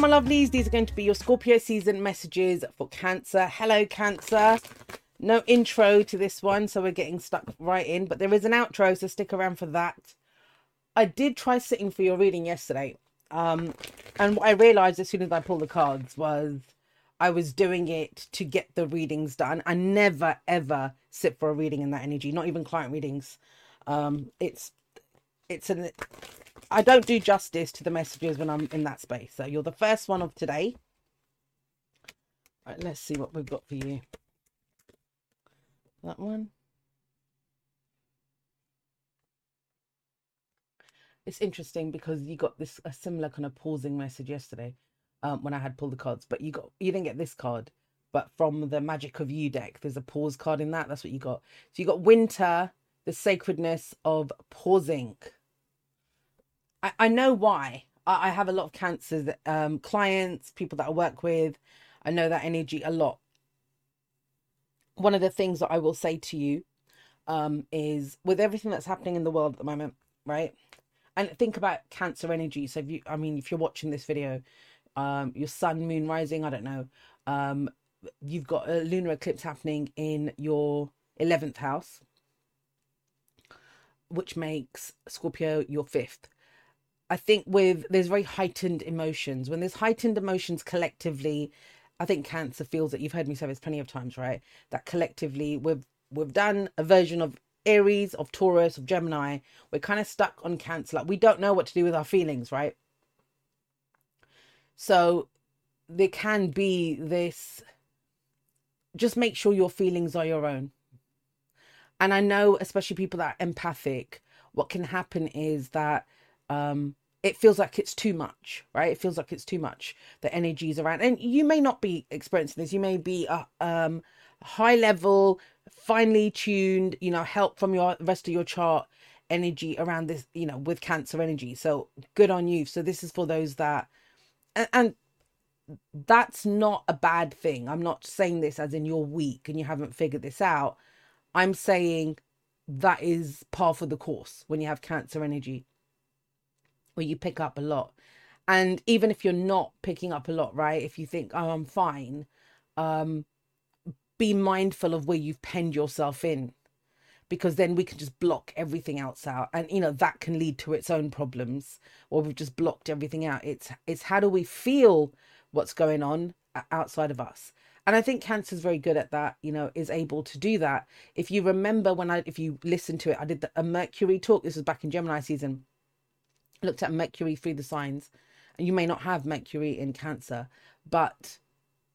My lovelies. These are going to be your Scorpio season messages for Cancer. Hello, Cancer. No intro to this one, so we're getting stuck right in, but there is an outro, so stick around for that. I did try sitting for your reading yesterday, um, and what I realized as soon as I pulled the cards was I was doing it to get the readings done. I never ever sit for a reading in that energy, not even client readings. Um, it's it's an I don't do justice to the messages when I'm in that space. So you're the first one of today. Right, let's see what we've got for you. That one. It's interesting because you got this a similar kind of pausing message yesterday um, when I had pulled the cards, but you got you didn't get this card. But from the Magic of You deck, there's a pause card in that. That's what you got. So you got Winter, the sacredness of pausing. I, I know why. I, I have a lot of cancers, um, clients, people that I work with. I know that energy a lot. One of the things that I will say to you um, is with everything that's happening in the world at the moment, right? And think about cancer energy. So if you, I mean, if you're watching this video, um, your sun, moon rising, I don't know. Um, you've got a lunar eclipse happening in your 11th house, which makes Scorpio your fifth. I think with there's very heightened emotions. When there's heightened emotions collectively, I think Cancer feels that you've heard me say this plenty of times, right? That collectively we've we've done a version of Aries, of Taurus, of Gemini. We're kind of stuck on Cancer. Like we don't know what to do with our feelings, right? So there can be this just make sure your feelings are your own. And I know, especially people that are empathic, what can happen is that um it feels like it's too much right? It feels like it's too much the energies around. And you may not be experiencing this. You may be a um high level finely tuned you know help from your rest of your chart energy around this you know with cancer energy. So good on you. So this is for those that and, and that's not a bad thing. I'm not saying this as in you're weak and you haven't figured this out. I'm saying that is par for the course when you have cancer energy where you pick up a lot. And even if you're not picking up a lot, right? If you think, oh, I'm fine, um, be mindful of where you've penned yourself in because then we can just block everything else out. And you know that can lead to its own problems or we've just blocked everything out. It's it's how do we feel what's going on outside of us? And i think cancer is very good at that you know is able to do that. If you remember when i if you listen to it i did the, a mercury talk. This was back in gemini season looked at Mercury through the signs, and you may not have Mercury in Cancer, but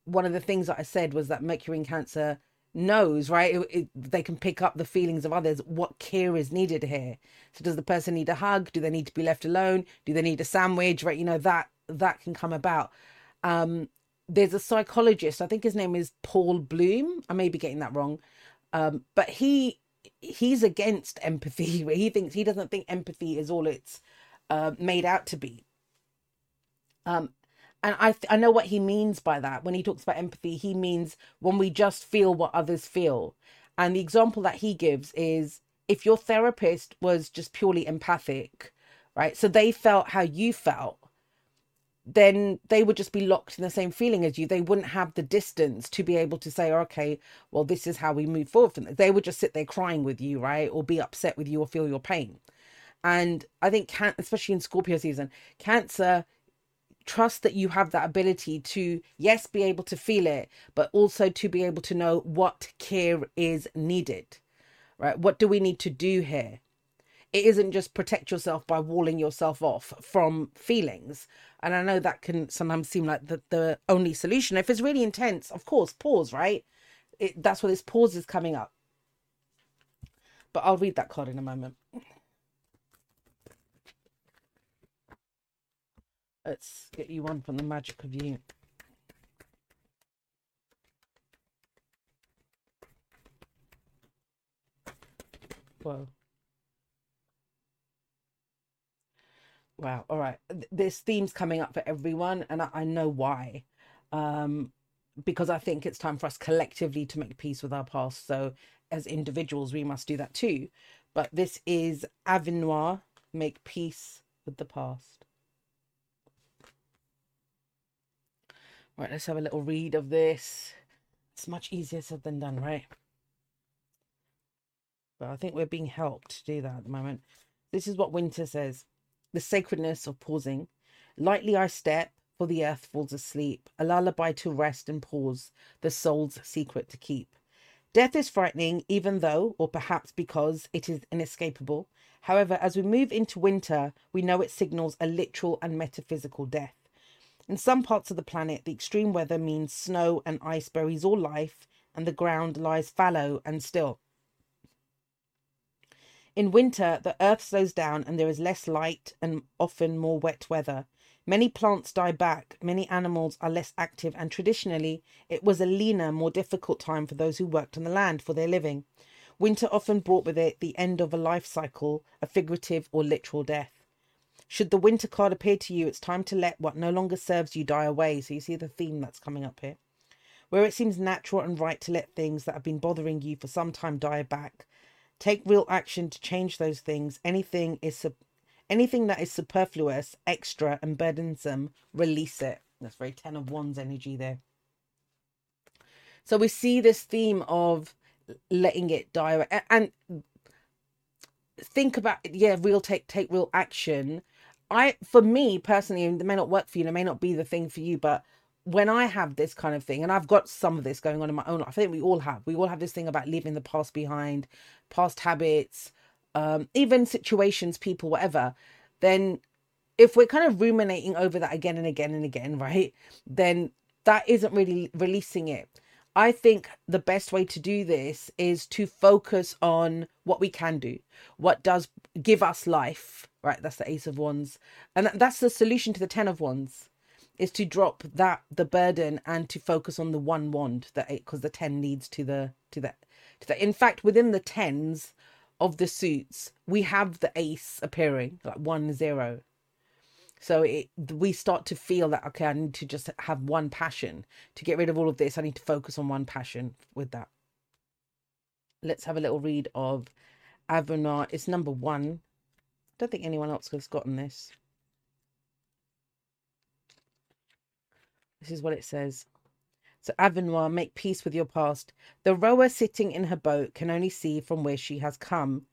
one of the things that I said was that Mercury in Cancer knows, right? It, it, they can pick up the feelings of others. What care is needed here? So, does the person need a hug? Do they need to be left alone? Do they need a sandwich? Right? You know that that can come about. Um, there's a psychologist. I think his name is Paul Bloom. I may be getting that wrong, um, but he he's against empathy. Where He thinks he doesn't think empathy is all it's uh, made out to be. Um, and I th- I know what he means by that. When he talks about empathy, he means when we just feel what others feel. And the example that he gives is if your therapist was just purely empathic, right? So they felt how you felt, then they would just be locked in the same feeling as you. They wouldn't have the distance to be able to say, okay, well, this is how we move forward from this. They would just sit there crying with you, right? Or be upset with you or feel your pain. And I think, can- especially in Scorpio season, Cancer, trust that you have that ability to, yes, be able to feel it, but also to be able to know what care is needed, right? What do we need to do here? It isn't just protect yourself by walling yourself off from feelings. And I know that can sometimes seem like the, the only solution. If it's really intense, of course, pause, right? It, that's where this pause is coming up. But I'll read that card in a moment. Let's get you one from the magic of you. Whoa. Wow. All right. This theme's coming up for everyone, and I, I know why. Um, because I think it's time for us collectively to make peace with our past. So, as individuals, we must do that too. But this is Avenoir, make peace with the past. Right, let's have a little read of this. It's much easier said than done, right? But I think we're being helped to do that at the moment. This is what winter says the sacredness of pausing. Lightly I step, for the earth falls asleep, a lullaby to rest and pause, the soul's secret to keep. Death is frightening, even though, or perhaps because, it is inescapable. However, as we move into winter, we know it signals a literal and metaphysical death. In some parts of the planet, the extreme weather means snow and ice buries all life, and the ground lies fallow and still. In winter, the earth slows down and there is less light and often more wet weather. Many plants die back, many animals are less active, and traditionally it was a leaner, more difficult time for those who worked on the land for their living. Winter often brought with it the end of a life cycle, a figurative or literal death. Should the winter card appear to you, it's time to let what no longer serves you die away. So you see the theme that's coming up here. Where it seems natural and right to let things that have been bothering you for some time die back. Take real action to change those things. Anything is Anything that is superfluous, extra, and burdensome, release it. That's very 10 of Wands energy there. So we see this theme of letting it die away. and think about yeah real take take real action i for me personally it may not work for you it may not be the thing for you but when i have this kind of thing and i've got some of this going on in my own life i think we all have we all have this thing about leaving the past behind past habits um, even situations, people, whatever, then if we're kind of ruminating over that again and again and again, right, then that isn't really releasing it. I think the best way to do this is to focus on what we can do, what does give us life, right? That's the Ace of Wands. And that's the solution to the Ten of Wands is to drop that the burden and to focus on the one wand that because the 10 leads to the to that to that in fact within the tens of the suits, we have the ace appearing, like one zero. So it we start to feel that okay, I need to just have one passion to get rid of all of this. I need to focus on one passion with that. Let's have a little read of Avenoir. It's number one. I don't think anyone else has gotten this. This is what it says. So Avenoir, make peace with your past. The rower sitting in her boat can only see from where she has come.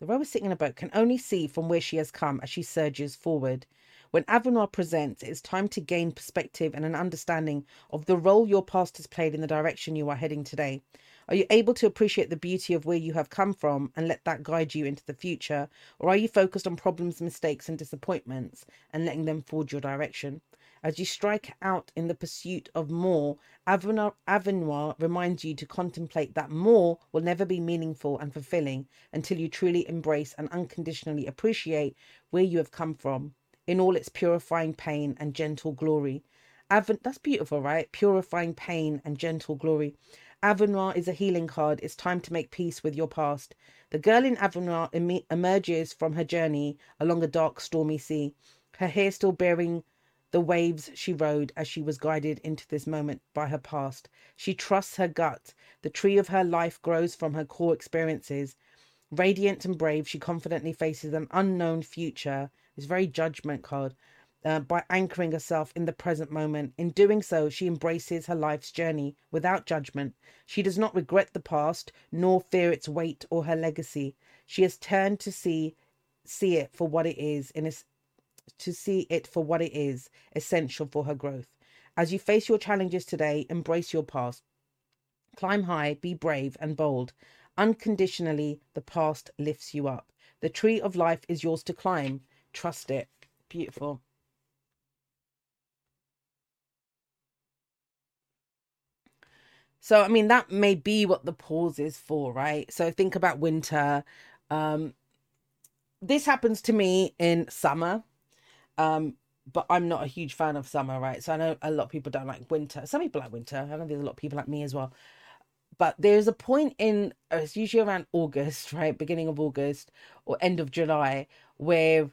The rower sitting in a boat can only see from where she has come as she surges forward. When Avenoir presents, it is time to gain perspective and an understanding of the role your past has played in the direction you are heading today. Are you able to appreciate the beauty of where you have come from and let that guide you into the future? Or are you focused on problems, mistakes, and disappointments and letting them forge your direction? As you strike out in the pursuit of more, Avenoir reminds you to contemplate that more will never be meaningful and fulfilling until you truly embrace and unconditionally appreciate where you have come from in all its purifying pain and gentle glory. Aven- that's beautiful, right? Purifying pain and gentle glory. Avenoir is a healing card. It's time to make peace with your past. The girl in Avenoir em- emerges from her journey along a dark, stormy sea, her hair still bearing the waves she rode as she was guided into this moment by her past. She trusts her gut. The tree of her life grows from her core experiences. Radiant and brave, she confidently faces an unknown future. It's very judgment card. Uh, by anchoring herself in the present moment. In doing so, she embraces her life's journey without judgment. She does not regret the past, nor fear its weight or her legacy. She has turned to see see it for what it is in its to see it for what it is, essential for her growth. As you face your challenges today, embrace your past. Climb high, be brave and bold. Unconditionally, the past lifts you up. The tree of life is yours to climb. Trust it. Beautiful. So, I mean, that may be what the pause is for, right? So, think about winter. Um, this happens to me in summer um, but I'm not a huge fan of summer, right? So I know a lot of people don't like winter. Some people like winter. I know there's a lot of people like me as well. But there's a point in uh, it's usually around August, right? Beginning of August or end of July, where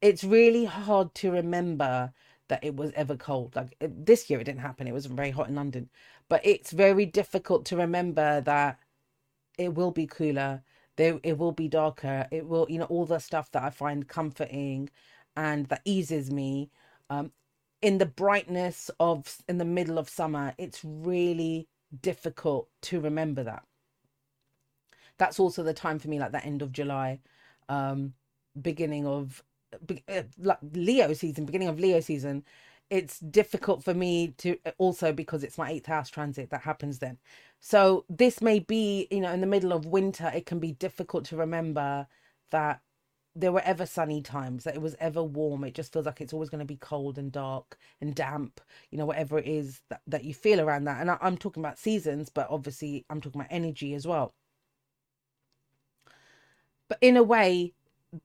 it's really hard to remember that it was ever cold. Like this year, it didn't happen. It was very hot in London, but it's very difficult to remember that it will be cooler. There, it will be darker. It will, you know, all the stuff that I find comforting and that eases me um, in the brightness of in the middle of summer, it's really difficult to remember that. That's also the time for me, like that end of July, um, beginning of Uh, like Leo season, beginning of Leo season. It's difficult for me to uh, also because it's my eighth house transit that happens then. So this may be, you know, in the middle of winter, it can be difficult to remember that there were ever sunny times, that it was ever warm. It just feels like it's always going to be cold and dark and damp, you know, whatever it is that, that you feel around that. And I, I'm talking about seasons, but obviously I'm talking about energy as well. But in a way,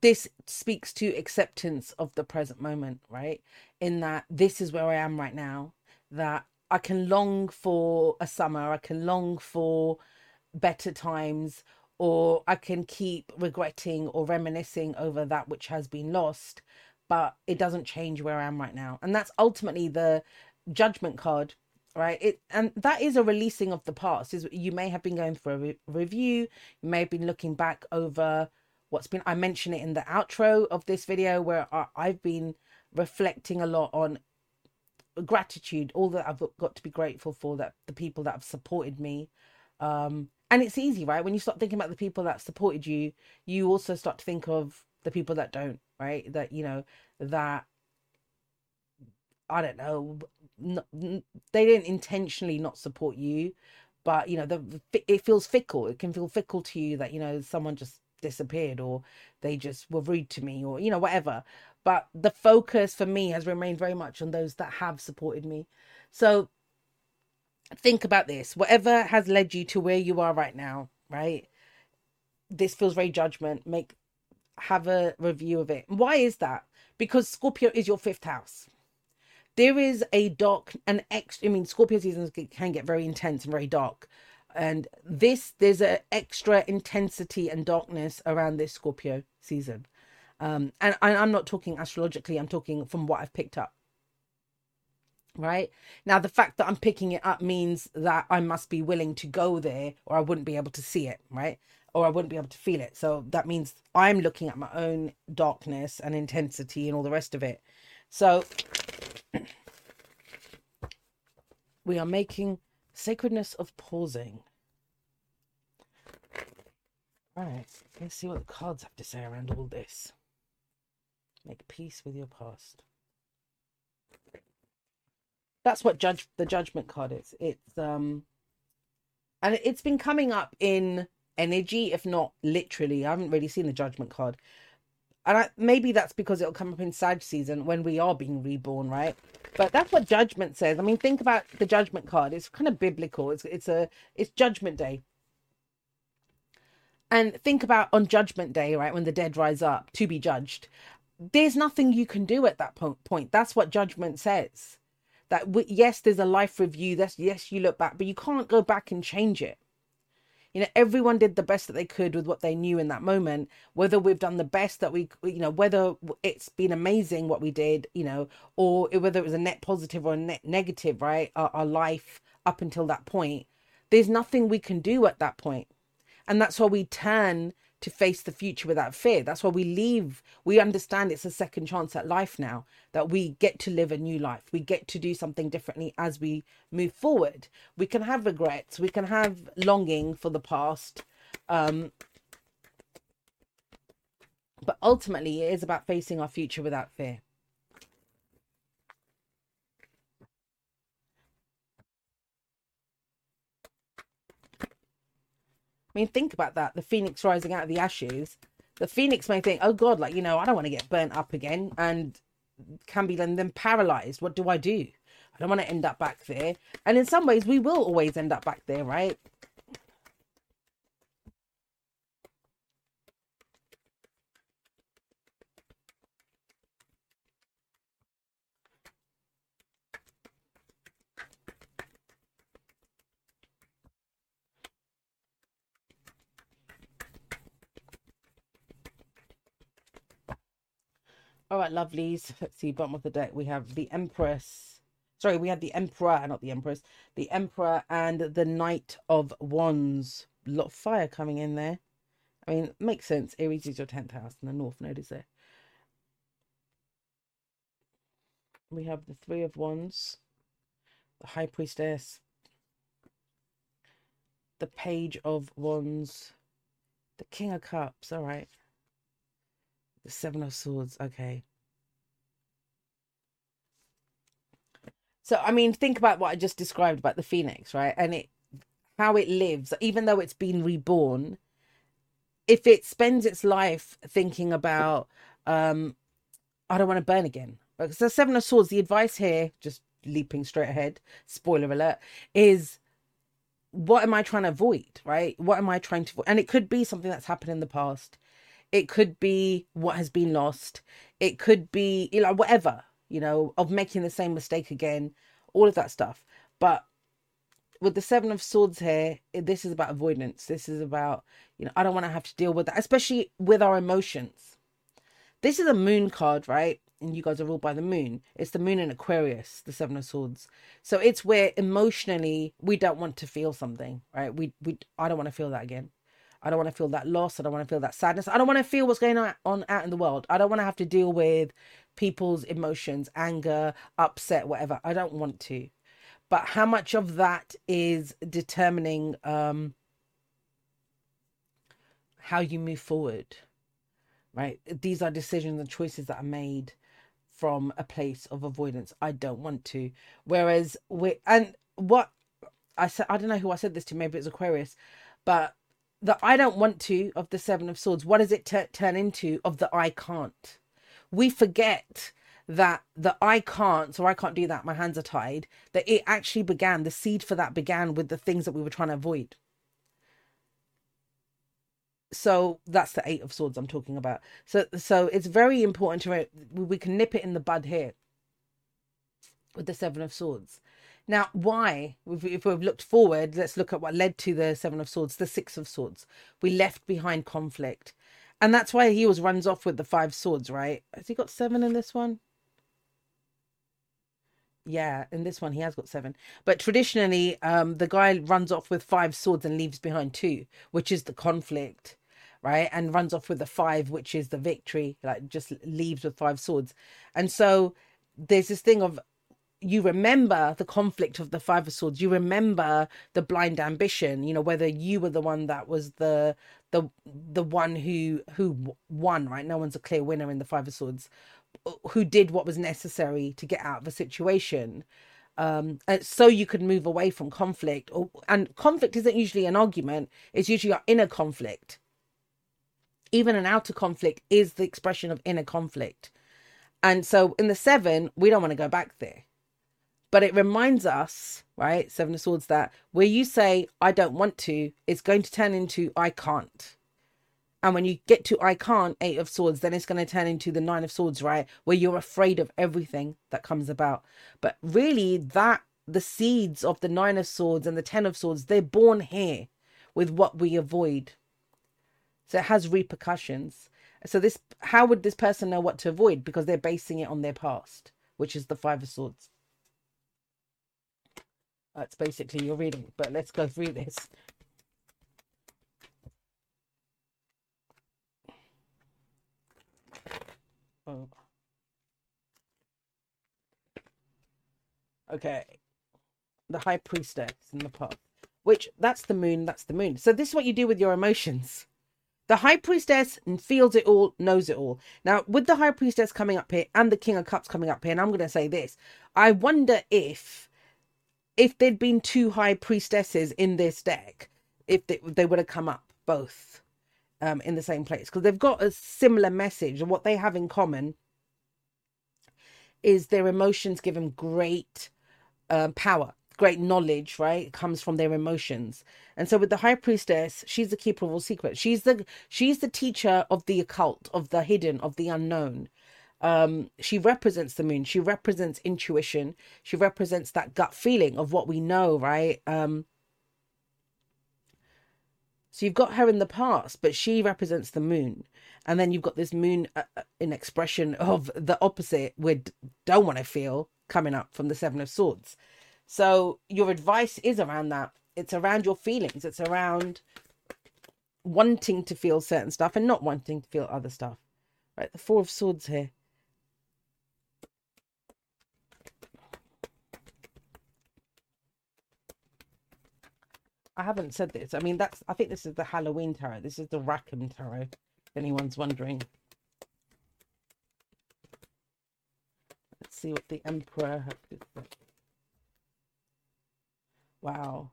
this speaks to acceptance of the present moment, right? In that this is where I am right now, that I can long for a summer, I can long for better times, or I can keep regretting or reminiscing over that which has been lost, but it doesn't change where I am right now. And that's ultimately the judgment card, right? It and that is a releasing of the past. Is you may have been going for a re- review, you may have been looking back over what's been. I mention it in the outro of this video where I've been reflecting a lot on gratitude, all that I've got to be grateful for, that the people that have supported me, um, and it's easy right? When you start thinking about the people that supported you you also start to think of the people that don't right? That you know that i don't know they didn't intentionally not support you but you know the it feels fickle. It can feel fickle to you that you know someone just disappeared or they just were rude to me or you know whatever. But the focus for me has remained very much on those that have supported me. So think about this. Whatever has led you to where you are right now right? This feels very judgment. Make have a review of it. Why is that? Because scorpio is your fifth house. There is a dark an ex i mean scorpio seasons can get very intense and very dark and this there's an extra intensity and darkness around this scorpio season. Um and i'm not talking astrologically i'm talking from what i've picked up. Right? Now the fact that i'm picking it up means that i must be willing to go there or i wouldn't be able to see it right? Or i wouldn't be able to feel it. So that means i'm looking at my own darkness and intensity and all the rest of it. So we are making sacredness of pausing right let's see what the cards have to say around all this. Make peace with your past. That's what judge the judgment card is. It's um and it's been coming up in energy if not literally. I haven't really seen the judgment card and I, maybe that's because it'll come up in Sag season when we are being reborn, right? But that's what Judgment says. I mean, think about the Judgment card. It's kind of biblical. It's it's a it's Judgment Day, and think about on Judgment Day, right, when the dead rise up to be judged. There's nothing you can do at that point. That's what Judgment says that yes there's a life review that's yes you look back but you can't go back and change it you know everyone did the best that they could with what they knew in that moment. Whether we've done the best that we you know whether it's been amazing what we did you know or whether it was a net positive or a net negative right our, our life up until that point there's nothing we can do at that point. And that's why we turn to face the future without fear. That's why we leave. We understand it's a second chance at life now, that we get to live a new life. We get to do something differently as we move forward. We can have regrets, we can have longing for the past. Um, but ultimately, it is about facing our future without fear. I mean, think about that. The phoenix rising out of the ashes. The phoenix may think, oh God, like, you know, I don't want to get burnt up again. And can be then, then paralyzed. What do I do? I don't want to end up back there. And in some ways, we will always end up back there, right? All right, lovelies. Let's see, bottom of the deck. We have the Empress. Sorry, we had the Emperor, not the Empress. The Emperor and the Knight of Wands. A lot of fire coming in there. I mean, makes sense. Aries is your 10th house and the North Node is there. we have the Three of Wands, the High Priestess, the Page of Wands, the King of Cups. All right. The Seven of Swords. Okay. So, I mean, think about what I just described about the Phoenix, right? And it, how it lives, even though it's been reborn, if it spends its life thinking about, um, I don't want to burn again. So, Seven of Swords, the advice here, just leaping straight ahead, spoiler alert, is what am I trying to avoid, right? What am I trying to avoid? And it could be something that's happened in the past. It could be what has been lost. It could be, you know, whatever, you know, of making the same mistake again, all of that stuff. But with the seven of swords here this is about avoidance. This is about you know i don't want to have to deal with that especially with our emotions. This is a moon card right? And you guys are ruled by the moon. It's the moon in aquarius the seven of swords. So it's where emotionally we don't want to feel something right? We we i don't want to feel that again I don't want to feel that loss. I don't want to feel that sadness. I don't want to feel what's going on, out in the world. I don't want to have to deal with people's emotions, anger, upset, whatever. I don't want to. But how much of that is determining um, how you move forward, right? These are decisions and choices that are made from a place of avoidance. I don't want to. Whereas we and what I said, I don't know who I said this to. Maybe it's Aquarius, but the I don't want to of the Seven of Swords, what does it t- turn into of the I can't? We forget that the I can't, so I can't do that, my hands are tied, that it actually began, the seed for that began with the things that we were trying to avoid. So that's the Eight of Swords I'm talking about. So, so it's very important to, we can nip it in the bud here with the Seven of Swords now, why? If we've looked forward, let's look at what led to the Seven of Swords, the Six of Swords. We left behind conflict. And that's why he always runs off with the five swords, right? Has he got seven in this one? Yeah, in this one he has got seven. But traditionally, um, the guy runs off with five swords and leaves behind two, which is the conflict, right? And runs off with the five, which is the victory, like just leaves with five swords. And so there's this thing of you remember the conflict of the five of swords. You remember the blind ambition you know whether you were the one that was the the the one who who won right? No one's a clear winner in the five of swords. Who did what was necessary to get out of a situation. Um so you could move away from conflict or and conflict isn't usually an argument. It's usually our inner conflict. Even an outer conflict is the expression of inner conflict. And so in the seven we don't want to go back there but it reminds us, right, Seven of Swords, that where you say, I don't want to, it's going to turn into, I can't. And when you get to I can't, Eight of Swords, then it's going to turn into the Nine of Swords, right? Where you're afraid of everything that comes about. But really, that, the seeds of the Nine of Swords and the Ten of Swords, they're born here with what we avoid. So it has repercussions. So this, how would this person know what to avoid? Because they're basing it on their past, which is the Five of Swords. That's basically your reading, but let's go through this. Oh. Okay. The High Priestess in the path. Which, that's the moon, that's the moon. So this is what you do with your emotions. The High Priestess feels it all, knows it all. Now, with the High Priestess coming up here and the King of Cups coming up here, and I'm going to say this, I wonder if if there'd been two high priestesses in this deck, if they, they would have come up both um, in the same place because they've got a similar message, and what they have in common is their emotions give them great uh, power, great knowledge. Right, it comes from their emotions, and so with the high priestess, she's the keeper of all secrets. She's the she's the teacher of the occult, of the hidden, of the unknown um, she represents the moon. She represents intuition. She represents that gut feeling of what we know, right? Um, so you've got her in the past, but she represents the moon. And then you've got this moon uh, uh in expression of the opposite we don't want to feel coming up from the Seven of Swords. So your advice is around that. It's around your feelings. It's around wanting to feel certain stuff and not wanting to feel other stuff. Right, the Four of Swords here. I haven't said this. I mean, that's I think this is the Halloween tarot. This is the Rackham tarot. If anyone's wondering. Let's see what the Emperor has to. Wow.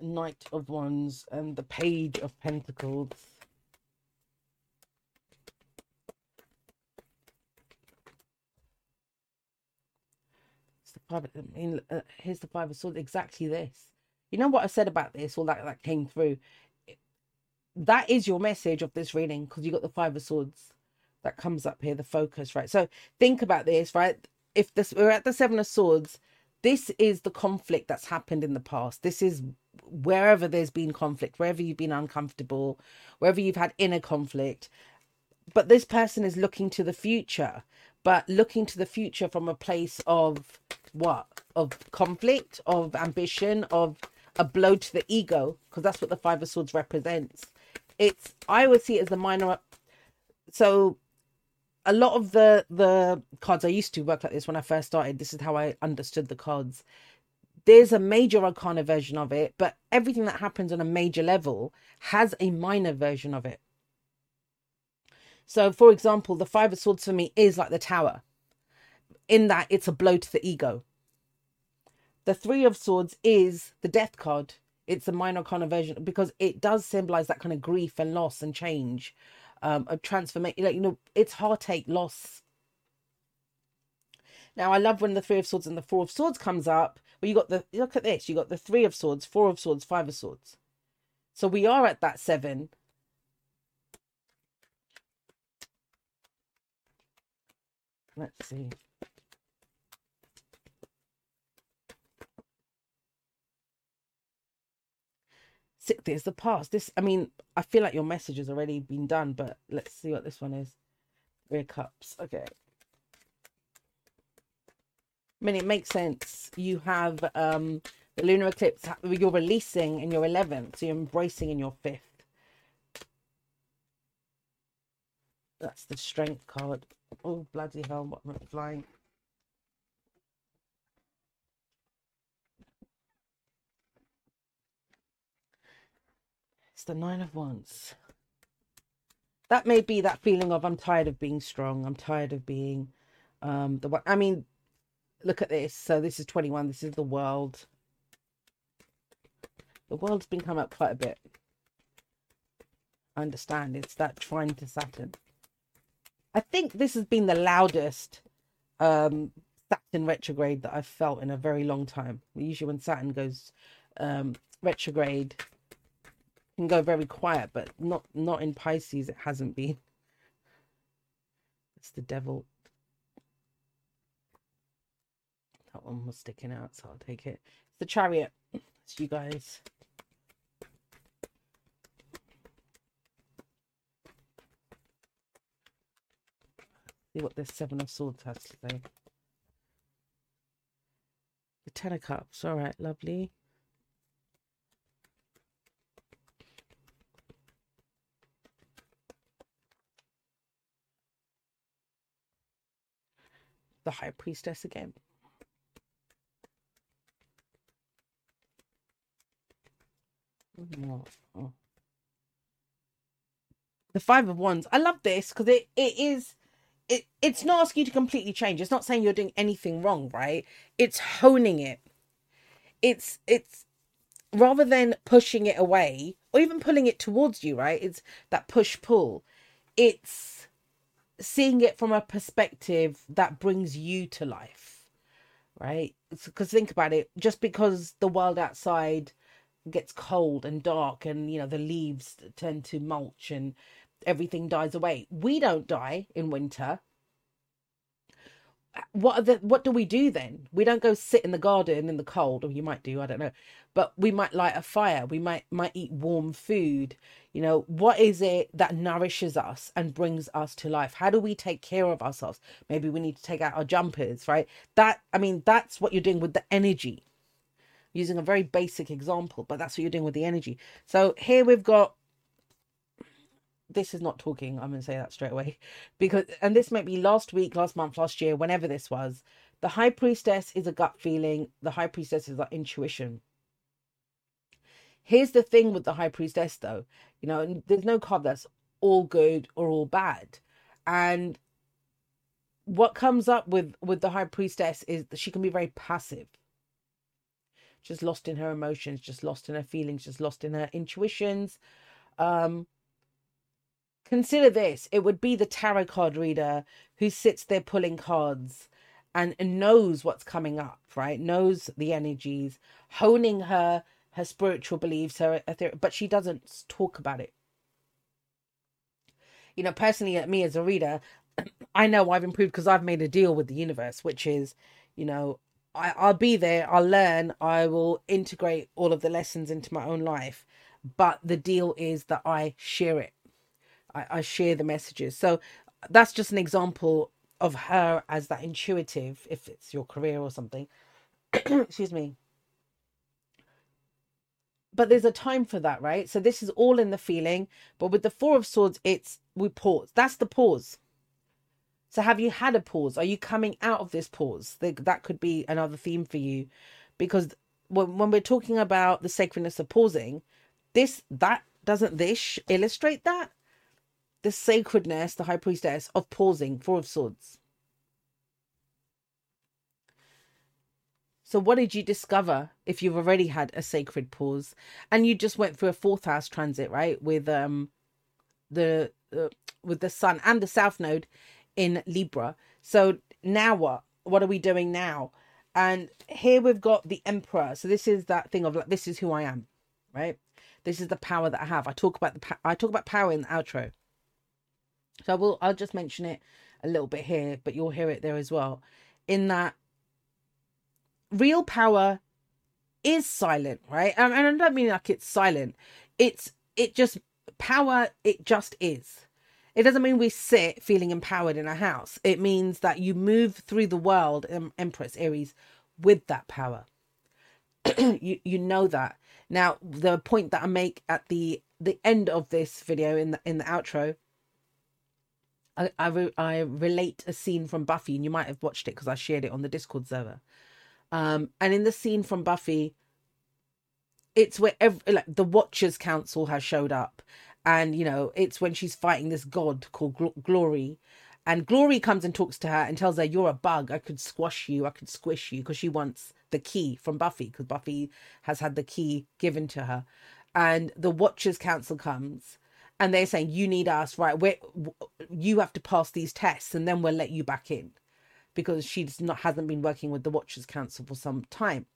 Knight of Wands and the Page of Pentacles. I mean, uh, here's the Five of Swords. Exactly this. You know what I said about this? All that that came through. That is your message of this reading because you got the Five of Swords that comes up here. The focus, right? So think about this, right? If this we're at the Seven of Swords, this is the conflict that's happened in the past. This is wherever there's been conflict, wherever you've been uncomfortable, wherever you've had inner conflict. But this person is looking to the future, but looking to the future from a place of what? Of conflict, of ambition, of a blow to the ego, because that's what the Five of Swords represents. It's, I would see it as the minor. So a lot of the the cards I used to work like this when I first started. This is how I understood the cards there's a major arcana version of it, but everything that happens on a major level has a minor version of it. So, for example, the Five of Swords for me is like the Tower, in that it's a blow to the ego. The Three of Swords is the Death card. It's a minor arcana version because it does symbolize that kind of grief and loss and change, um, a transformation. Like, you know, it's heartache, loss. Now, I love when the Three of Swords and the Four of Swords comes up well, you got the look at this. You got the three of swords, four of swords, five of swords. So we are at that seven. Let's see. Six is the past. This, I mean, I feel like your message has already been done, but let's see what this one is. Of cups. Okay. I mean, it makes sense. You have um, the lunar eclipse, you're releasing in your 11th, so you're embracing in your 5th. That's the strength card. Oh, bloody hell, what am I flying? It's the Nine of Wands. That may be that feeling of I'm tired of being strong. I'm tired of being um the one. I mean, look at this. So this is 21. This is the world. The world's been coming up quite a bit. I understand. It's that trine to Saturn. I think this has been the loudest um, Saturn retrograde that I've felt in a very long time. Usually when Saturn goes um, retrograde, can go very quiet, but not not in Pisces. It hasn't been. It's the devil. That one was sticking out, so I'll take it. It's the chariot. It's you guys. See what this Seven of Swords has to say. The Ten of Cups. All right, lovely. The High Priestess again. The Five of Wands. I love this because it, it is it it's not asking you to completely change. It's not saying you're doing anything wrong, right? It's honing it. It's it's rather than pushing it away or even pulling it towards you, right? It's that push pull. It's seeing it from a perspective that brings you to life, right? Because think about it, just because the world outside gets cold and dark and you know the leaves tend to mulch and everything dies away. We don't die in winter. What the what do we do then? We don't go sit in the garden in the cold. Or you might do i don't know. But we might light a fire. We might might eat warm food. You know what is it that nourishes us and brings us to life? How do we take care of ourselves? Maybe we need to take out our jumpers right? That i mean that's what you're doing with the energy. Using a very basic example, but that's what you're doing with the energy. So here we've got this is not talking. I'm going to say that straight away because, and this might be last week, last month, last year, whenever this was. The high priestess is a gut feeling, the high priestess is our intuition. Here's the thing with the high priestess, though, you know, there's no card that's all good or all bad. And what comes up with with the high priestess is that she can be very passive just lost in her emotions just lost in her feelings just lost in her intuitions um consider this it would be the tarot card reader who sits there pulling cards and, and knows what's coming up right knows the energies honing her her spiritual beliefs her, but she doesn't talk about it you know personally at me as a reader I know I've improved because I've made a deal with the universe, which is, you know, I, I'll be there, I'll learn, I will integrate all of the lessons into my own life. But the deal is that I share it. I, I share the messages. So that's just an example of her as that intuitive, if it's your career or something. Excuse me. But there's a time for that, right? So this is all in the feeling. But with the Four of Swords, it's we pause. That's the pause so have you had a pause? Are you coming out of this pause? That could be another theme for you because when, when we're talking about the sacredness of pausing, this that doesn't this illustrate that? The sacredness, the high priestess of pausing, four of swords. So what did you discover if you've already had a sacred pause and you just went through a fourth house transit, right? With um the uh, with the sun and the south node in Libra. So now what? What are we doing now? And here we've got the Emperor. So this is that thing of like, this is who I am, right? This is the power that I have. I talk about the I talk about power in the outro. So I will I'll just mention it a little bit here, but you'll hear it there as well. In that real power is silent, right? And, I don't mean like it's silent. It's it just power. It just is. It doesn't mean we sit feeling empowered in a house. It means that you move through the world, Empress Aries, with that power. you you know that. Now, the point that I make at the the end of this video in the in the outro, I I, re, I relate a scene from Buffy, and you might have watched it because I shared it on the Discord server. Um, and in the scene from Buffy, it's where every, like the Watchers Council has showed up, and you know it's when she's fighting this god called Gl- glory and glory comes and talks to her and tells her you're a bug. I could squash you. I could squish you because she wants the key from buffy because buffy has had the key given to her. And the watchers council comes and they're saying you need us right we you have to pass these tests and then we'll let you back in because she's not hasn't been working with the watchers council for some time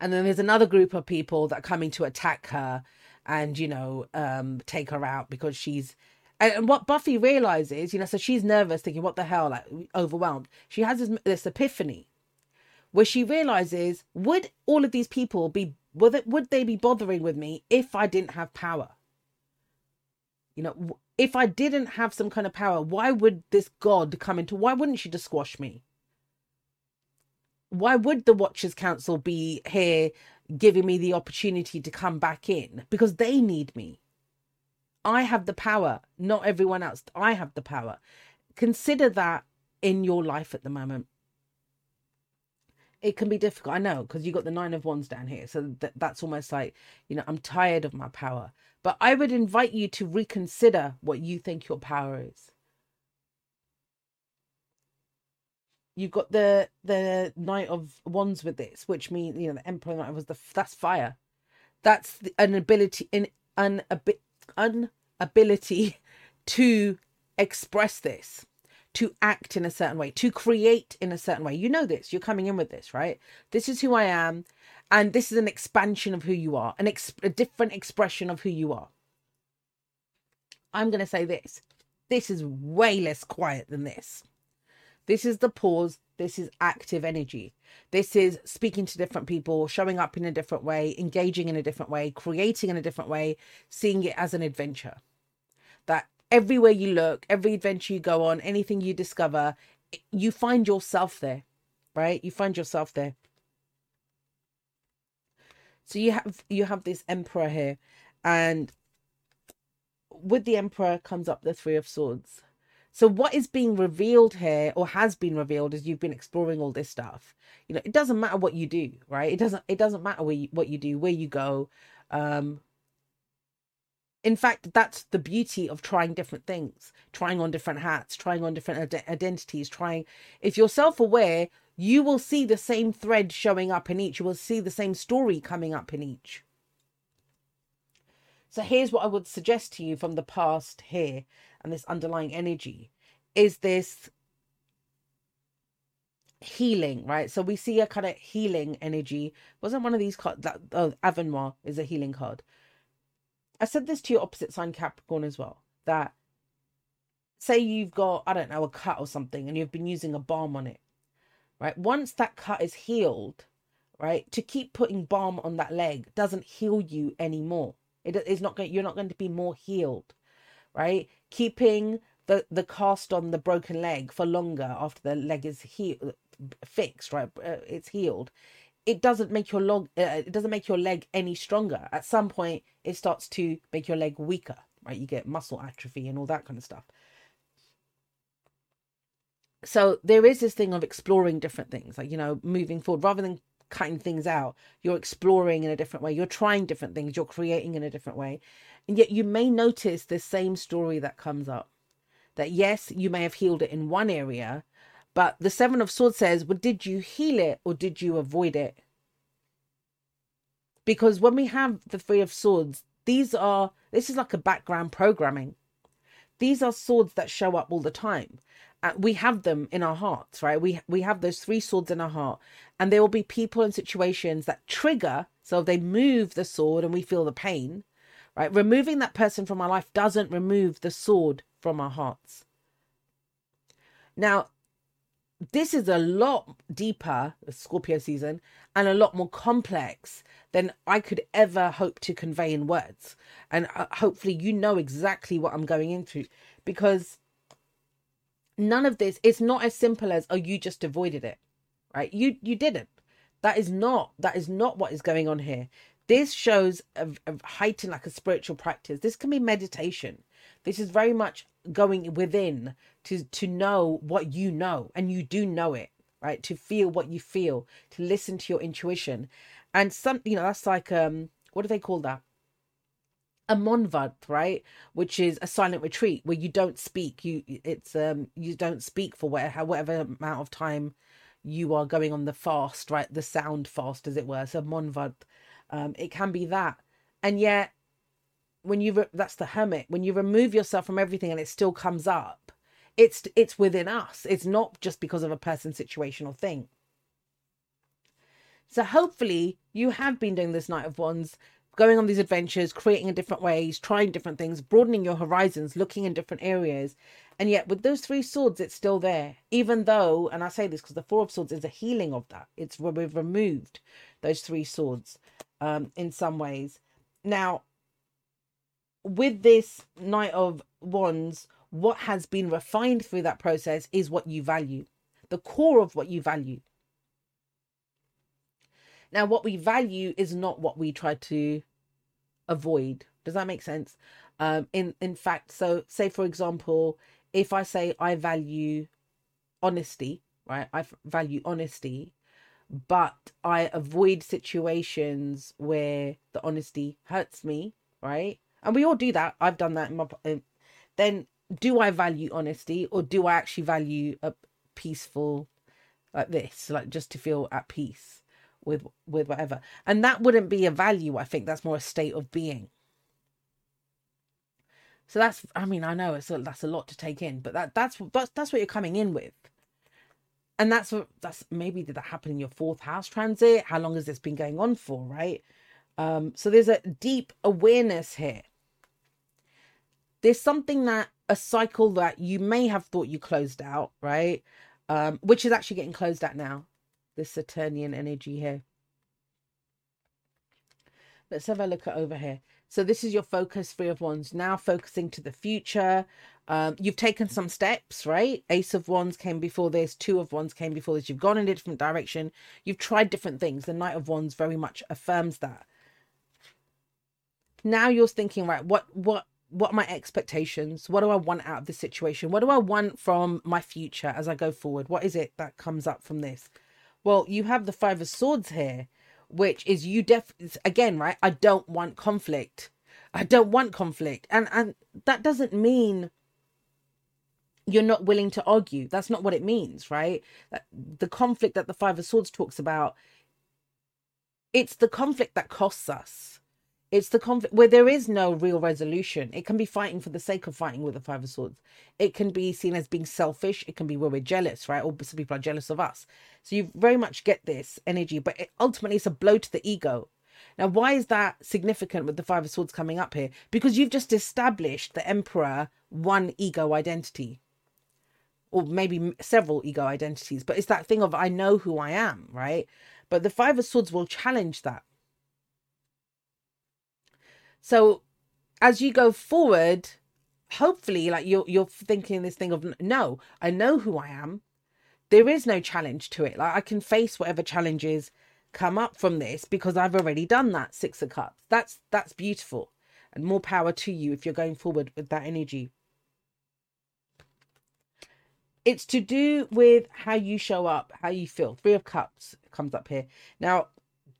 and then there's another group of people that are coming to attack her and you know um take her out because she's and what Buffy realizes, you know, so she's nervous, thinking, "What the hell?" Like overwhelmed. She has this, this epiphany, where she realizes, would all of these people be would it, would they be bothering with me if I didn't have power? You know, if I didn't have some kind of power, why would this god come into? Why wouldn't she just squash me? Why would the Watchers Council be here giving me the opportunity to come back in because they need me. I have the power, not everyone else. I have the power. Consider that in your life at the moment. It can be difficult, I know, because you got the nine of wands down here. So that, that's almost like, you know, I'm tired of my power. But I would invite you to reconsider what you think your power is. you've got the the knight of wands with this which means you know the emperor knight was the that's fire that's the, an ability in an, an ability to express this to act in a certain way to create in a certain way you know this you're coming in with this right this is who i am and this is an expansion of who you are an ex- a different expression of who you are i'm going to say this this is way less quiet than this this is the pause. This is active energy. This is speaking to different people, showing up in a different way, engaging in a different way, creating in a different way, seeing it as an adventure. Everywhere you look, every adventure you go on, anything you discover, you find yourself there, right? You find yourself there. So you have you have this emperor here, and with the emperor comes up the three of swords So what is being revealed here or has been revealed as you've been exploring all this stuff? You know, it doesn't matter what you do, right? It doesn't it doesn't matter where you, what you do, where you go. Um in fact, that's the beauty of trying different things, trying on different hats, trying on different ad- identities, trying if you're self-aware, you will see the same thread showing up in each. You will see the same story coming up in each. So here's what I would suggest to you from the past here and this underlying energy is this healing, right? So we see a kind of healing energy. Wasn't one of these cards that oh, Avenoir is a healing card. I said this to your opposite sign Capricorn as well. That say you've got, I don't know, a cut or something and you've been using a balm on it. Right? Once that cut is healed, right? To keep putting balm on that leg doesn't heal you anymore. It is not going you're not going to be more healed. Right? Keeping the the cast on the broken leg for longer after the leg is healed fixed, right? Uh, it's healed. It doesn't make your log. Uh, it doesn't make your leg any stronger. At some point, it starts to make your leg weaker, right? You get muscle atrophy and all that kind of stuff. So there is this thing of exploring different things, like you know, moving forward rather than cutting things out. You're exploring in a different way. You're trying different things. You're creating in a different way, and yet you may notice the same story that comes up. That yes, you may have healed it in one area, but the Seven of Swords says, well, did you heal it or did you avoid it? Because when we have the Three of Swords, these are, this is like a background programming. These are swords that show up all the time. Uh, we have them in our hearts, right? We we have those three swords in our heart, and there will be people and situations that trigger. So they move the sword, and we feel the pain, right? Removing that person from our life doesn't remove the sword from our hearts. Now, this is a lot deeper, Scorpio season, and a lot more complex than I could ever hope to convey in words. And uh, hopefully, you know exactly what I'm going into because none of this it's not as simple as oh you just avoided it right? You you didn't. That is not that is not what is going on here. This shows a, a heightened like a spiritual practice. This can be meditation. This is very much going within to to know what you know and you do know it right to feel what you feel to listen to your intuition. And some you know that's like um what do they call that? A monvad right? Which is a silent retreat where you don't speak. You it's um you don't speak for whatever, whatever amount of time you are going on the fast right? The sound fast as it were. So monvad um it can be that. And yet when you re- that's the hermit. When you remove yourself from everything and it still comes up it's it's within us. It's not just because of a person situation or thing. So hopefully you have been doing this knight of wands going on these adventures creating in different ways trying different things broadening your horizons looking in different areas. And yet with those three swords it's still there. Even though and i say this because the four of swords is a healing of that. It's where we've removed those three swords um in some ways. Now with this Knight of Wands, what has been refined through that process is what you value, the core of what you value. Now, what we value is not what we try to avoid. Does that make sense? Um, in in fact, so say for example, if I say I value honesty, right? I value honesty, but I avoid situations where the honesty hurts me, right? and we all do that i've done that in my in, then do i value honesty or do i actually value a peaceful like this like just to feel at peace with with whatever? And that wouldn't be a value i think. That's more a state of being. So that's i mean i know it's a, that's a lot to take in but that that's that's that's what you're coming in with. And that's what that's maybe did that happen in your fourth house transit? How long has this been going on for right? Um so there's a deep awareness here. There's something that a cycle that you may have thought you closed out, right? Um, which is actually getting closed out now. This Saturnian energy here. Let's have a look at over here. So this is your focus, three of wands. Now focusing to the future. Um, you've taken some steps, right? Ace of wands came before this. Two of wands came before this. You've gone in a different direction. You've tried different things. The knight of wands very much affirms that. Now you're thinking, right? What what what are my expectations? What do I want out of this situation? What do I want from my future as I go forward? What is it that comes up from this? Well, you have the Five of Swords here, which is you def again, right? I don't want conflict. I don't want conflict. And and that doesn't mean you're not willing to argue. That's not what it means, right? The conflict that the Five of Swords talks about, it's the conflict that costs us. It's the conflict where there is no real resolution. It can be fighting for the sake of fighting with the Five of Swords. It can be seen as being selfish. It can be where we're jealous, right? Or some people are jealous of us. So you very much get this energy, but it, ultimately it's a blow to the ego. Now, why is that significant with the Five of Swords coming up here? Because you've just established the Emperor one ego identity or maybe several ego identities, but it's that thing of I know who I am, right? But the Five of Swords will challenge that. So as you go forward, hopefully, like you're you're thinking this thing of no, I know who I am. There is no challenge to it. Like I can face whatever challenges come up from this because I've already done that. Six of Cups. That's that's beautiful. And more power to you if you're going forward with that energy it's to do with how you show up, how you feel. Three of Cups comes up here. Now,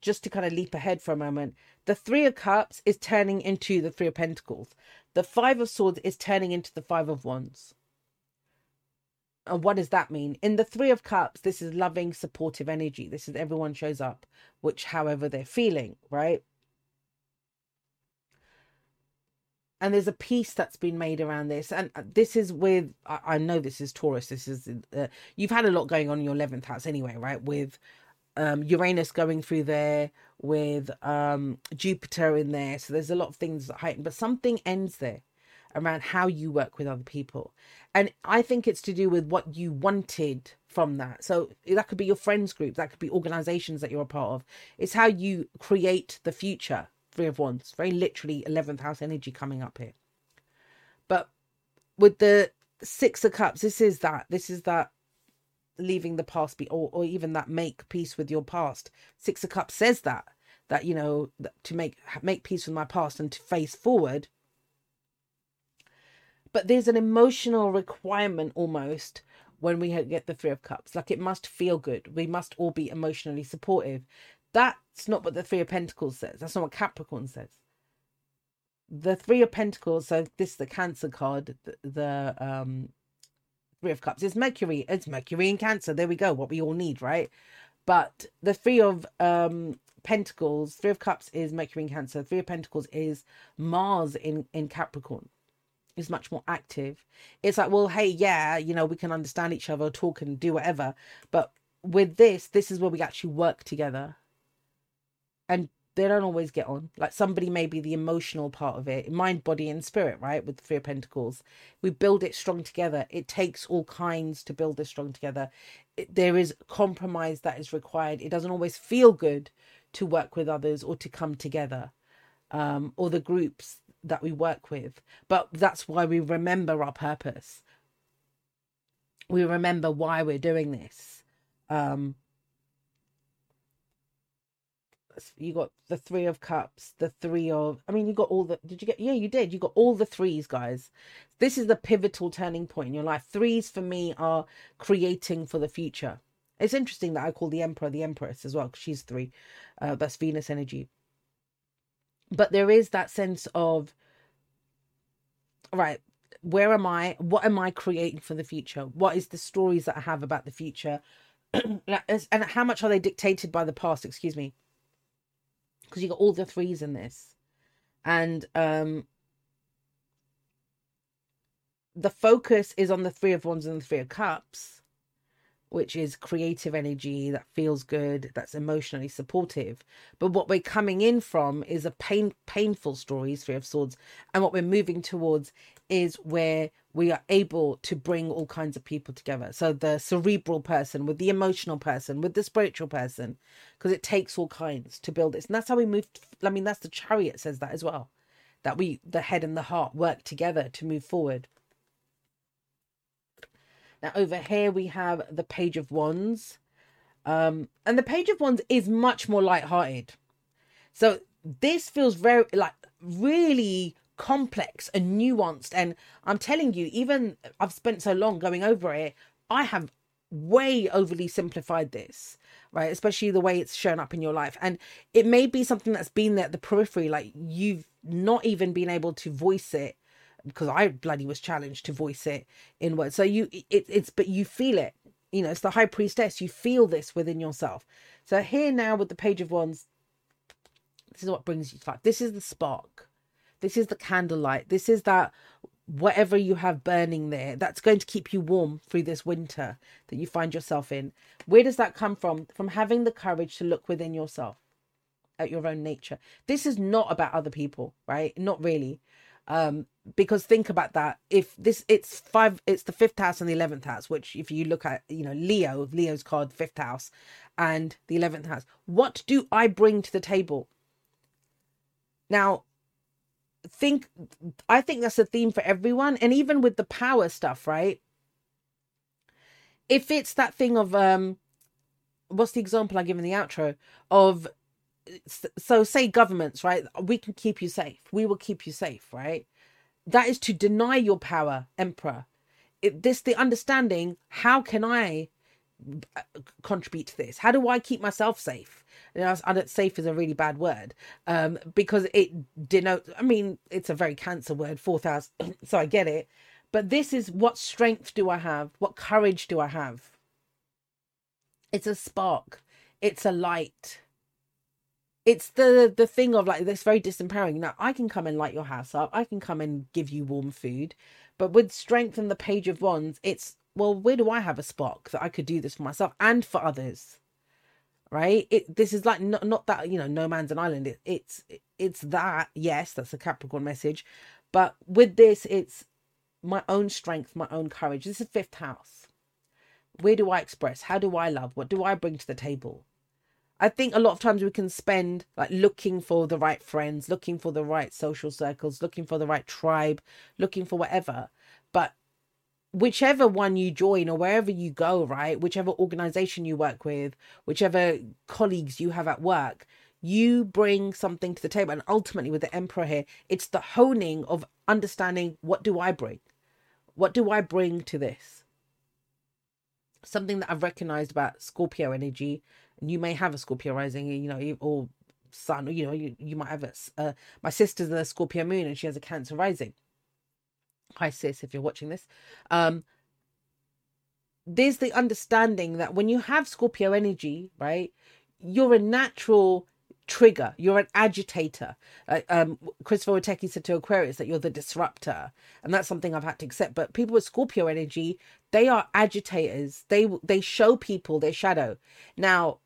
just to kind of leap ahead for a moment, the Three of Cups is turning into the Three of Pentacles. The Five of Swords is turning into the Five of Wands. And what does that mean? In the Three of Cups, this is loving, supportive energy. This is everyone shows up, which however they're feeling, right? and there's a piece that's been made around this and uh, this is with i, know this is taurus this is uh, you've had a lot going on in your 11th house anyway right with um, uranus going through there with um, jupiter in there so there's a lot of things that heighten but something ends there around how you work with other people and i think it's to do with what you wanted from that so that could be your friends group that could be organizations that you're a part of it's how you create the future Three of Wands. Very literally 11th house energy coming up here. But with the Six of Cups, this is that. This is that leaving the past be or, or even that make peace with your past. Six of Cups says that. That, you know, to make make peace with my past and to face forward. But there's an emotional requirement almost when we get the Three of Cups. Like it must feel good. We must all be emotionally supportive. That's not what the Three of Pentacles says. That's not what Capricorn says. The Three of Pentacles, so this is the Cancer card, the, the um Three of Cups. It's Mercury. It's Mercury in Cancer. There we go. What we all need, right? But the Three of um Pentacles, Three of Cups is Mercury in Cancer. Three of Pentacles is Mars in in Capricorn. Is much more active. It's like, well, hey, yeah, you know, we can understand each other, talk and do whatever. But with this, this is where we actually work together and they don't always get on. Like somebody may be the emotional part of it, mind, body, and spirit, right? With Three of Pentacles, we build it strong together. It takes all kinds to build this strong together. It, there is compromise that is required. It doesn't always feel good to work with others or to come together, um, or the groups that we work with. But that's why we remember our purpose. We remember why we're doing this. Um, you got the three of cups the three of i mean you got all the did you get yeah you did. You got all the threes guys. This is the pivotal turning point in your life. Threes for me are creating for the future. It's interesting that i call the emperor the empress as well because she's three. Uh, that's venus energy. But there is that sense of right where am i? What am i creating for the future? What is the stories that i have about the future? And how much are they dictated by the past? Excuse me because you got all the threes in this, and um, the focus is on the three of wands and the three of cups, which is creative energy that feels good, that's emotionally supportive. But what we're coming in from is a pain, painful story, three of swords, and what we're moving towards is where we are able to bring all kinds of people together. So the cerebral person with the emotional person with the spiritual person, because it takes all kinds to build this. And that's how we move. I mean, that's the chariot says that as well, that we, the head and the heart, work together to move forward. Now over here we have the page of wands. Um, and the page of wands is much more light-hearted. So this feels very like really complex and nuanced. And I'm telling you, even I've spent so long going over it, I have way overly simplified this, right? Especially the way it's shown up in your life. And it may be something that's been there at the periphery, like you've not even been able to voice it because I bloody was challenged to voice it in words. So you, it, it's, but you feel it. You know, it's the high priestess. You feel this within yourself. So here now with the page of wands, this is what brings you to life. This is the spark. This is the candlelight. This is that whatever you have burning there that's going to keep you warm through this winter that you find yourself in. Where does that come from? From having the courage to look within yourself at your own nature. This is not about other people, right? Not really. Um, because think about that. If this it's five, it's the fifth house and the eleventh house, which if you look at, you know, Leo, Leo's card, fifth house, and the eleventh house. What do I bring to the table? Now, think I think that's a theme for everyone, and even with the power stuff, right? If it's that thing of um, what's the example I give in the outro of so say governments, right? We can keep you safe. We will keep you safe, right? That is to deny your power, emperor. It, this the understanding. How can I contribute to this? How do I keep myself safe? You know, I don't, safe is a really bad word um, because it denotes. I mean, it's a very cancer word, fourth house. so I get it, but this is what strength do I have? What courage do I have? It's a spark. It's a light. It's the the thing of like this very disempowering. Now I can come and light your house up. I can come and give you warm food, but with strength and the page of wands, it's well, where do I have a spark that I could do this for myself and for others? Right? It this is like not not that you know no man's an island. It, it's it's that yes, that's a Capricorn message, but with this, it's my own strength, my own courage. This is fifth house. Where do I express? How do I love? What do I bring to the table? I think a lot of times we can spend like looking for the right friends, looking for the right social circles, looking for the right tribe, looking for whatever. But whichever one you join or wherever you go, right? Whichever organization you work with, whichever colleagues you have at work, you bring something to the table. And ultimately, with the Emperor here, it's the honing of understanding what do I bring? What do I bring to this? Something that I've recognized about Scorpio energy, and you may have a Scorpio rising, you know, or sun, you know, you, you might have a, uh, my sister's a Scorpio moon and she has a Cancer rising hi sis if you're watching this um there's the understanding that when you have scorpio energy right you're a natural trigger you're an agitator. Uh, um christopher Oteki said to aquarius that you're the disruptor and that's something i've had to accept. But people with scorpio energy they are agitators. They they show people their shadow. Now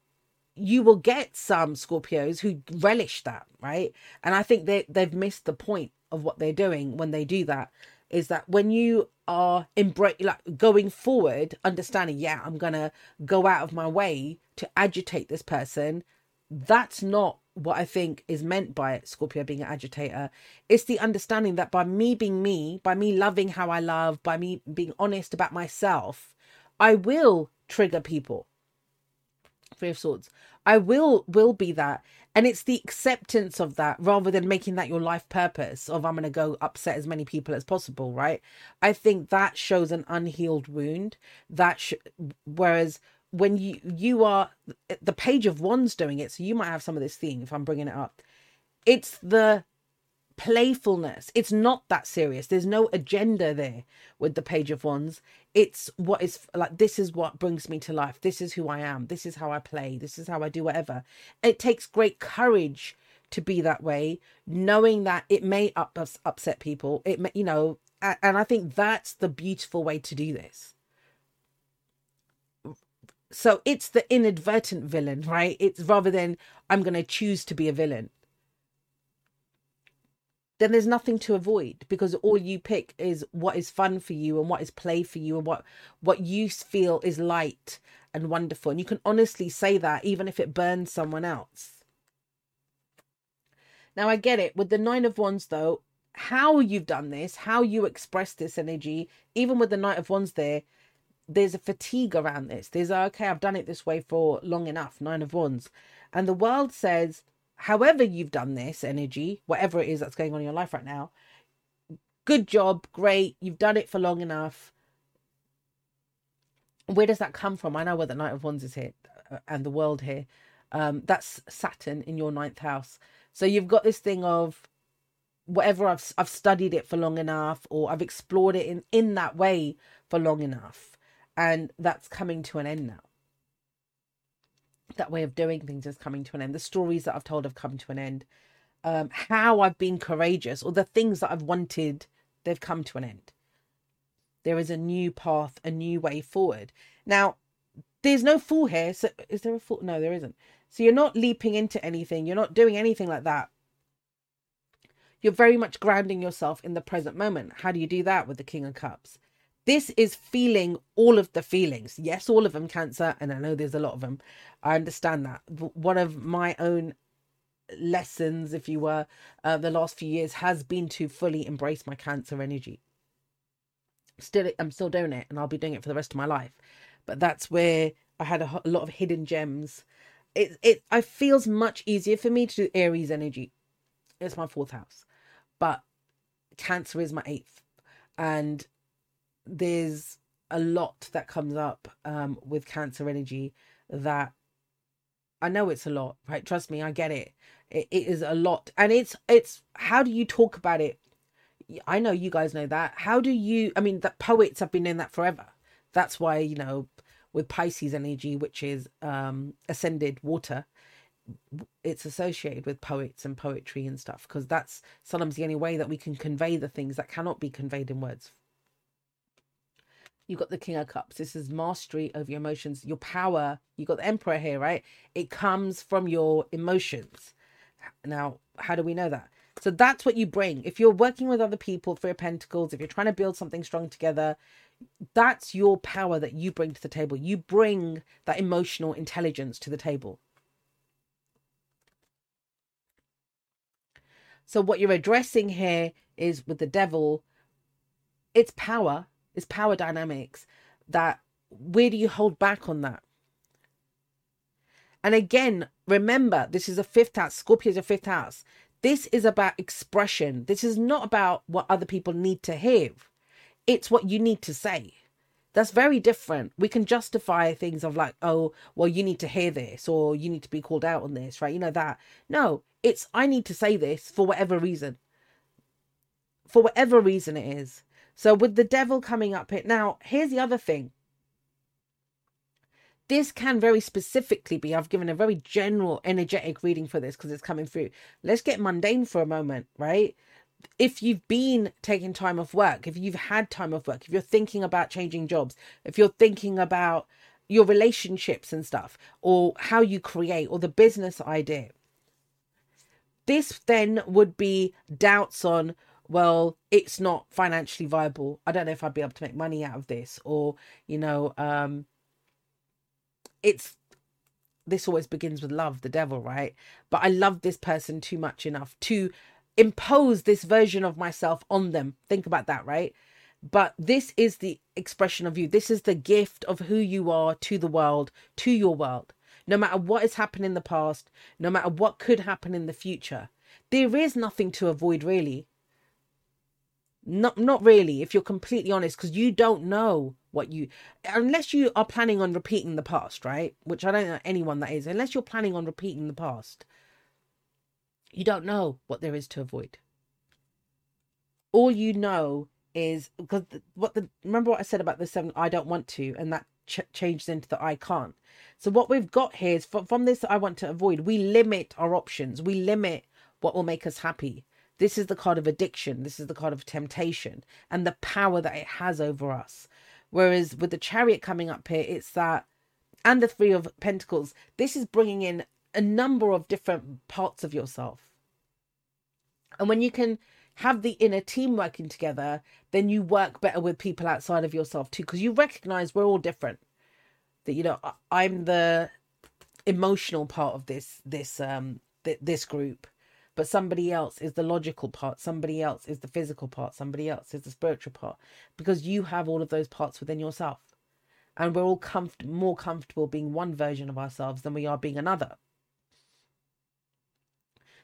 you will get some scorpios who relish that right? And i think they they've missed the point of what they're doing when they do that is that when you are embrace like going forward understanding yeah i'm gonna go out of my way to agitate this person that's not what i think is meant by scorpio being an agitator. It's the understanding that by me being me by me loving how i love by me being honest about myself i will trigger people. Three of swords i will will be that. And it's the acceptance of that rather than making that your life purpose of i'm to go upset as many people as possible right? I think that shows an unhealed wound. That sh- whereas when you you are the page of wands doing it so you might have some of this theme if i'm bringing it up. It's the playfulness. It's not that serious. There's no agenda there with the Page of Wands. It's what is like, this is what brings me to life. This is who I am. This is how I play. This is how I do whatever. It takes great courage to be that way, knowing that it may up, upset people. It may, you know, and I think that's the beautiful way to do this. So it's the inadvertent villain, right? It's rather than I'm going to choose to be a villain then there's nothing to avoid because all you pick is what is fun for you and what is play for you and what what you feel is light and wonderful. And you can honestly say that even if it burns someone else. Now i get it. With the nine of wands though how you've done this how you express this energy even with the knight of wands there there's a fatigue around this. There's okay i've done it this way for long enough nine of wands. And the world says however you've done this energy, whatever it is that's going on in your life right now, good job, great, you've done it for long enough. Where does that come from? I know where the Knight of Wands is here uh, and the world here. Um, that's Saturn in your ninth house. So you've got this thing of whatever I've I've studied it for long enough, or I've explored it in in that way for long enough, and that's coming to an end now. That way of doing things is coming to an end. The stories that I've told have come to an end. Um, how I've been courageous, or the things that I've wanted, they've come to an end. There is a new path, a new way forward. Now, there's no fool here. So, is there a fool? No, there isn't. So you're not leaping into anything. You're not doing anything like that. You're very much grounding yourself in the present moment. How do you do that with the King of Cups? This is feeling all of the feelings. Yes, all of them, Cancer, and I know there's a lot of them. I understand that. One of my own lessons, if you were, uh, the last few years has been to fully embrace my Cancer energy. Still, I'm still doing it, and I'll be doing it for the rest of my life. But that's where I had a, a lot of hidden gems. It it I feels much easier for me to do Aries energy. It's my fourth house but cancer is my eighth and there's a lot that comes up um, with cancer energy that I know it's a lot, right? Trust me, I get it. it. It is a lot, and it's it's how do you talk about it? I know you guys know that. How do you? I mean, that poets have been in that forever. That's why you know, with Pisces energy, which is um ascended water, it's associated with poets and poetry and stuff because that's sometimes the only way that we can convey the things that cannot be conveyed in words. You've got the King of Cups. This is mastery of your emotions, your power. You've got the Emperor here, right? It comes from your emotions. Now, how do we know that? So that's what you bring. If you're working with other people for your pentacles, if you're trying to build something strong together, that's your power that you bring to the table. You bring that emotional intelligence to the table. So what you're addressing here is with the devil, it's power, it's power dynamics that where do you hold back on that? And again, remember, this is a fifth house. Scorpio is a fifth house. This is about expression. This is not about what other people need to hear. It's what you need to say. That's very different. We can justify things of like, oh, well, you need to hear this or you need to be called out on this, right? You know that. No, it's I need to say this for whatever reason. For whatever reason it is. So with the devil coming up here now, here's the other thing. This can very specifically be, I've given a very general energetic reading for this because it's coming through. Let's get mundane for a moment, right? if you've been taking time off work, if you've had time off work, if you're thinking about changing jobs, if you're thinking about your relationships and stuff, or how you create, or the business idea, this then would be doubts on, well, it's not financially viable. I don't know if I'd be able to make money out of this. Or, you know, um, it's this always begins with love, the devil, right? But I love this person too much enough to impose this version of myself on them. Think about that, right? But this is the expression of you. This is the gift of who you are to the world, to your world no matter what has happened in the past, no matter what could happen in the future. There is nothing to avoid, really. Not, not really, if you're completely honest, because you don't know what you, unless you are planning on repeating the past, right? Which I don't know anyone that is, unless you're planning on repeating the past, you don't know what there is to avoid. All you know is because what the remember what I said about the seven I don't want to, and that ch- changed into the I can't. So what we've got here is from, from this I want to avoid. We limit our options. We limit what will make us happy. This is the card of addiction. This is the card of temptation and the power that it has over us. Whereas with the chariot coming up here, it's that, and the three of pentacles, this is bringing in a number of different parts of yourself. And when you can have the inner team working together, then you work better with people outside of yourself too, because you recognize we're all different. That you know, I'm the emotional part of this this um th- this group, but somebody else is the logical part, somebody else is the physical part, somebody else is the spiritual part, because you have all of those parts within yourself, and we're all more comfortable being one version of ourselves than we are being another.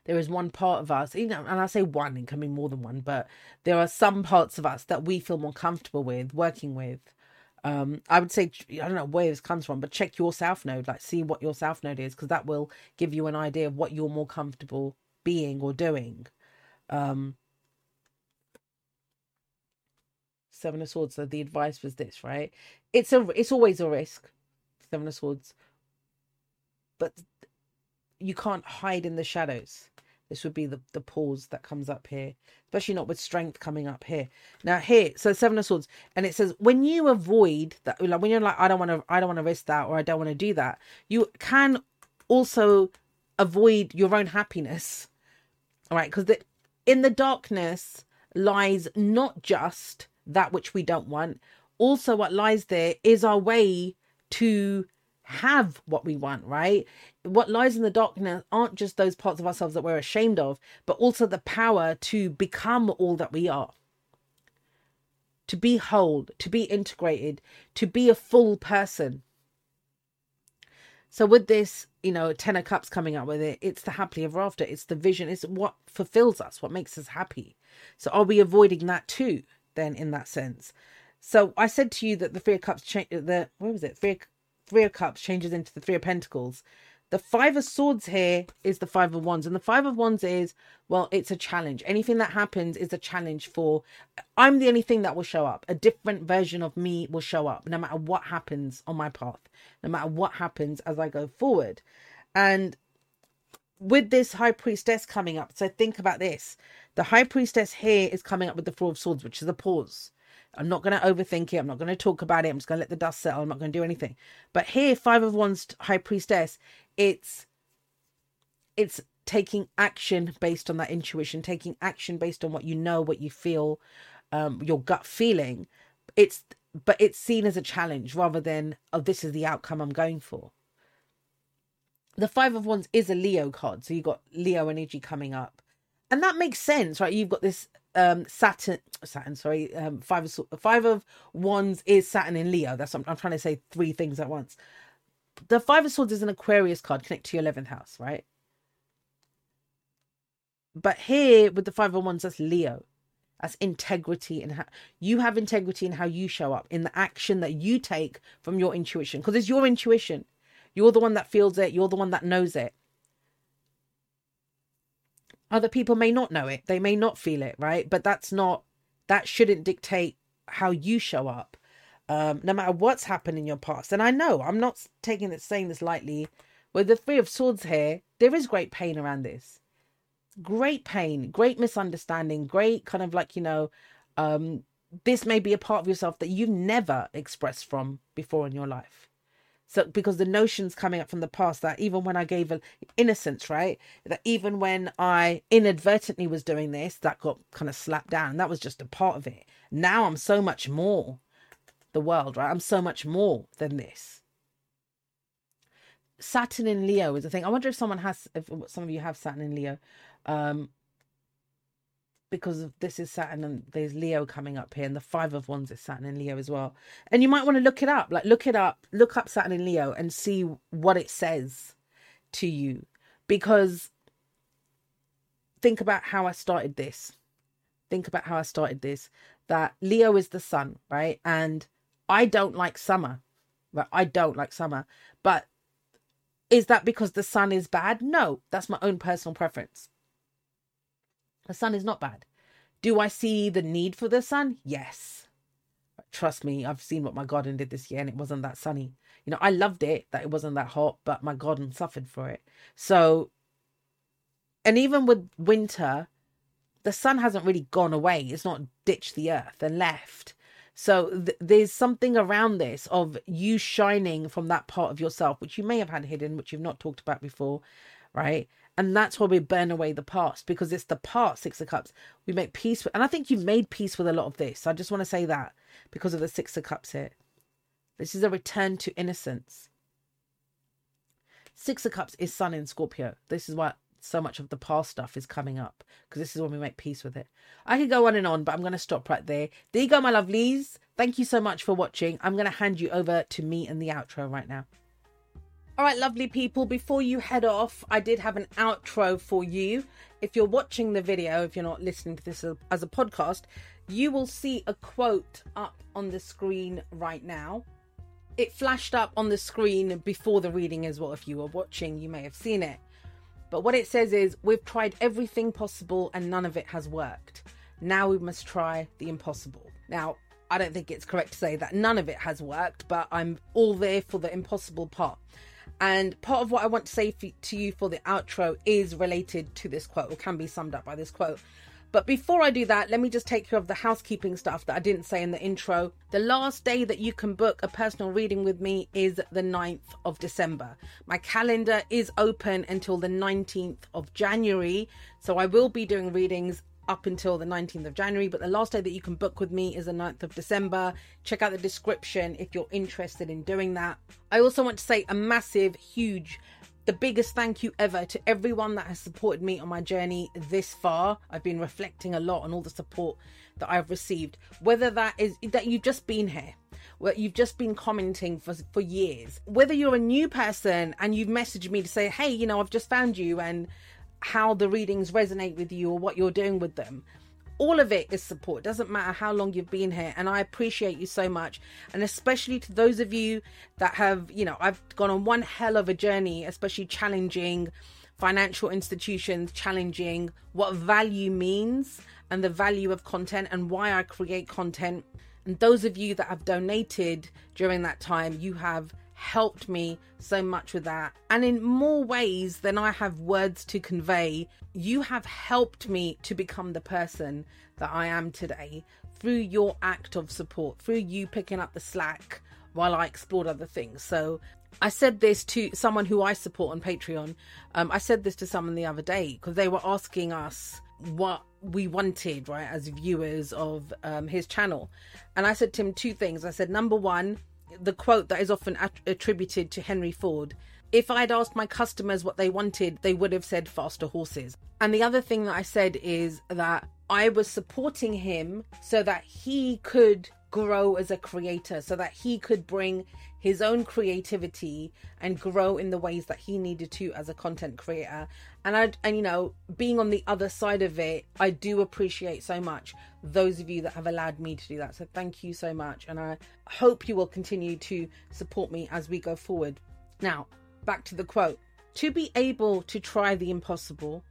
there is one part of us, you know, and I say one, it can be more than one, but there are some parts of us that we feel more comfortable with working with. Um, I would say I don't know where this comes from, but check your south node, like see what your south node is, because that will give you an idea of what you're more comfortable being or doing. Um, Seven of Swords. So the advice was this, right? It's a it's always a risk. Seven of Swords. But you can't hide in the shadows. This would be the, the pause that comes up here, especially not with strength coming up here. Now here, so seven of swords, and it says when you avoid that, like when you're like, I don't want to, I don't want to risk that, or I don't want to do that. You can also avoid your own happiness, all right? Because in the darkness lies not just that which we don't want. Also, what lies there is our way to have what we want, right? What lies in the darkness aren't just those parts of ourselves that we're ashamed of, but also the power to become all that we are. To be whole, to be integrated, to be a full person. So with this, you know, Ten of Cups coming up with it, it's the happily ever after. It's the vision. It's what fulfills us, what makes us happy. So are we avoiding that too? Then in that sense. So I said to you that the Three of Cups change. The where was it? Three Three of Cups changes into the Three of Pentacles. The Five of Swords here is the Five of Wands. And the Five of Wands is, well, it's a challenge. Anything that happens is a challenge for, I'm the only thing that will show up. A different version of me will show up no matter what happens on my path, no matter what happens as I go forward. And with this High Priestess coming up, so think about this. The High Priestess here is coming up with the Four of Swords, which is a pause. I'm not going to overthink it. I'm not going to talk about it. I'm just going to let the dust settle. I'm not going to do anything. But here, Five of Wands, High Priestess, it's it's taking action based on that intuition, taking action based on what you know, what you feel, um, your gut feeling. It's but it's seen as a challenge rather than oh, this is the outcome I'm going for. The Five of Wands is a Leo card, so you've got Leo energy coming up, and that makes sense, right? You've got this um Saturn Saturn sorry um five of five of wands is Saturn in Leo. That's I'm, I'm trying to say three things at once. The five of swords is an Aquarius card connect to your 11th house right? But here with the five of wands that's Leo. That's integrity and how you have integrity in how you show up in the action that you take from your intuition because it's your intuition. You're the one that feels it you're the one that knows it other people may not know it, they may not feel it, right? But that's not, that shouldn't dictate how you show up, um, no matter what's happened in your past. And I know I'm not taking this, saying this lightly. With the Three of Swords here, there is great pain around this. Great pain, great misunderstanding, great kind of like, you know, um, this may be a part of yourself that you've never expressed from before in your life. So because the notions coming up from the past that even when I gave a, innocence, right, that even when I inadvertently was doing this, that got kind of slapped down. That was just a part of it. Now I'm so much more the world, right? I'm so much more than this. Saturn in Leo is a thing. I wonder if someone has, if some of you have Saturn in Leo. Um, because this is Saturn and there's Leo coming up here, and the Five of Wands is Saturn and Leo as well. And you might want to look it up, like look it up, look up Saturn and Leo and see what it says to you. Because think about how I started this. Think about how I started this. That Leo is the sun, right? And I don't like summer. Right? I don't like summer. But is that because the sun is bad? No, that's my own personal preference. The sun is not bad. Do I see the need for the sun? Yes. Trust me, I've seen what my garden did this year and it wasn't that sunny. You know, I loved it that it wasn't that hot, but my garden suffered for it. So, and even with winter, the sun hasn't really gone away. It's not ditched the earth and left. So th- there's something around this of you shining from that part of yourself, which you may have had hidden, which you've not talked about before, right? And that's why we burn away the past because it's the past, Six of Cups. We make peace with, and I think you've made peace with a lot of this. I just want to say that because of the Six of Cups here. This is a return to innocence. Six of Cups is Sun in Scorpio. This is why so much of the past stuff is coming up because this is when we make peace with it. I could go on and on, but I'm going to stop right there. There you go, my lovelies. Thank you so much for watching. I'm going to hand you over to me and the outro right now. All right, lovely people, before you head off, I did have an outro for you. If you're watching the video, if you're not listening to this as a podcast, you will see a quote up on the screen right now. It flashed up on the screen before the reading as well. If you were watching, you may have seen it. But what it says is, We've tried everything possible and none of it has worked. Now we must try the impossible. Now, I don't think it's correct to say that none of it has worked, but I'm all there for the impossible part. And part of what I want to say to you for the outro is related to this quote, or can be summed up by this quote. But before I do that, let me just take care of the housekeeping stuff that I didn't say in the intro. The last day that you can book a personal reading with me is the 9th of December. My calendar is open until the 19th of January. So I will be doing readings up until the 19th of January, but the last day that you can book with me is the 9th of December. Check out the description if you're interested in doing that. I also want to say a massive, huge, the biggest thank you ever to everyone that has supported me on my journey this far. I've been reflecting a lot on all the support that I've received, whether that is that you've just been here where you've just been commenting for for years. Whether you're a new person and you've messaged me to say, "Hey, you know, I've just found you and how the readings resonate with you or what you're doing with them. All of it is support. Doesn't matter how long you've been here. And I appreciate you so much. And especially to those of you that have, you know, I've gone on one hell of a journey, especially challenging financial institutions, challenging what value means and the value of content and why I create content. And those of you that have donated during that time, you have helped me so much with that. And in more ways than I have words to convey, you have helped me to become the person that I am today through your act of support, through you picking up the slack while I explored other things. So I said this to someone who I support on Patreon. Um, I said this to someone the other day because they were asking us what we wanted, right, as viewers of um, his channel. And I said to him two things. I said, number one, the quote that is often at- attributed to Henry Ford. If I'd asked my customers what they wanted, they would have said faster horses. And the other thing that I said is that I was supporting him so that he could grow as a creator, so that he could bring his own creativity and grow in the ways that he needed to as a content creator. And i and you know being on the other side of it i do appreciate so much those of you that have allowed me to do that. So thank you so much. And i hope you will continue to support me as we go forward. Now back to the quote. To be able to try the impossible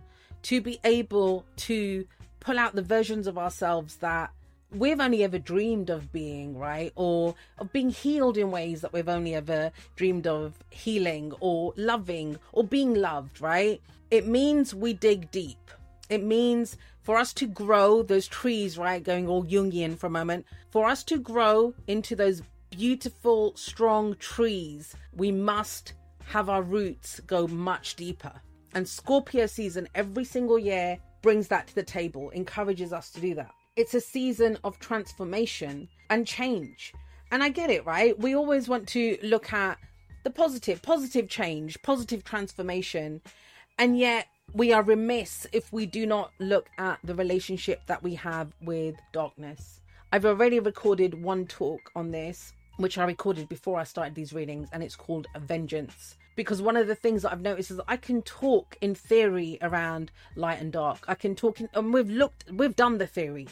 to be able to pull out the versions of ourselves that we've only ever dreamed of being, right? Or of being healed in ways that we've only ever dreamed of healing or loving or being loved, right? It means we dig deep. It means for us to grow those trees, right? Going all Jungian for a moment, for us to grow into those beautiful, strong trees, we must have our roots go much deeper. And Scorpio season every single year brings that to the table, encourages us to do that. It's a season of transformation and change. And I get it, right? We always want to look at the positive, positive change, positive transformation. And yet we are remiss if we do not look at the relationship that we have with darkness. I've already recorded one talk on this, which I recorded before I started these readings, and it's called Vengeance because one of the things that I've noticed is I can talk in theory around light and dark. I can talk in, and we've looked, we've done the theory.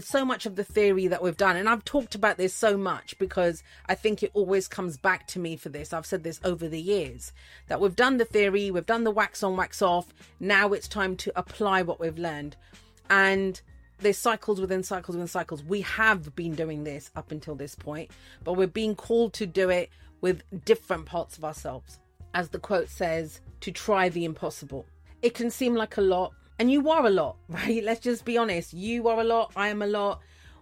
So much of the theory that we've done, and I've talked about this so much because I think it always comes back to me for this. I've said this over the years that we've done the theory, we've done the wax on, wax off. Now it's time to apply what we've learned, and there's cycles within cycles within cycles. We have been doing this up until this point, but we're being called to do it with different parts of ourselves as the quote says, to try the impossible. It can seem like a lot, and you are a lot, right? Let's just be honest. You are a lot, I am a lot.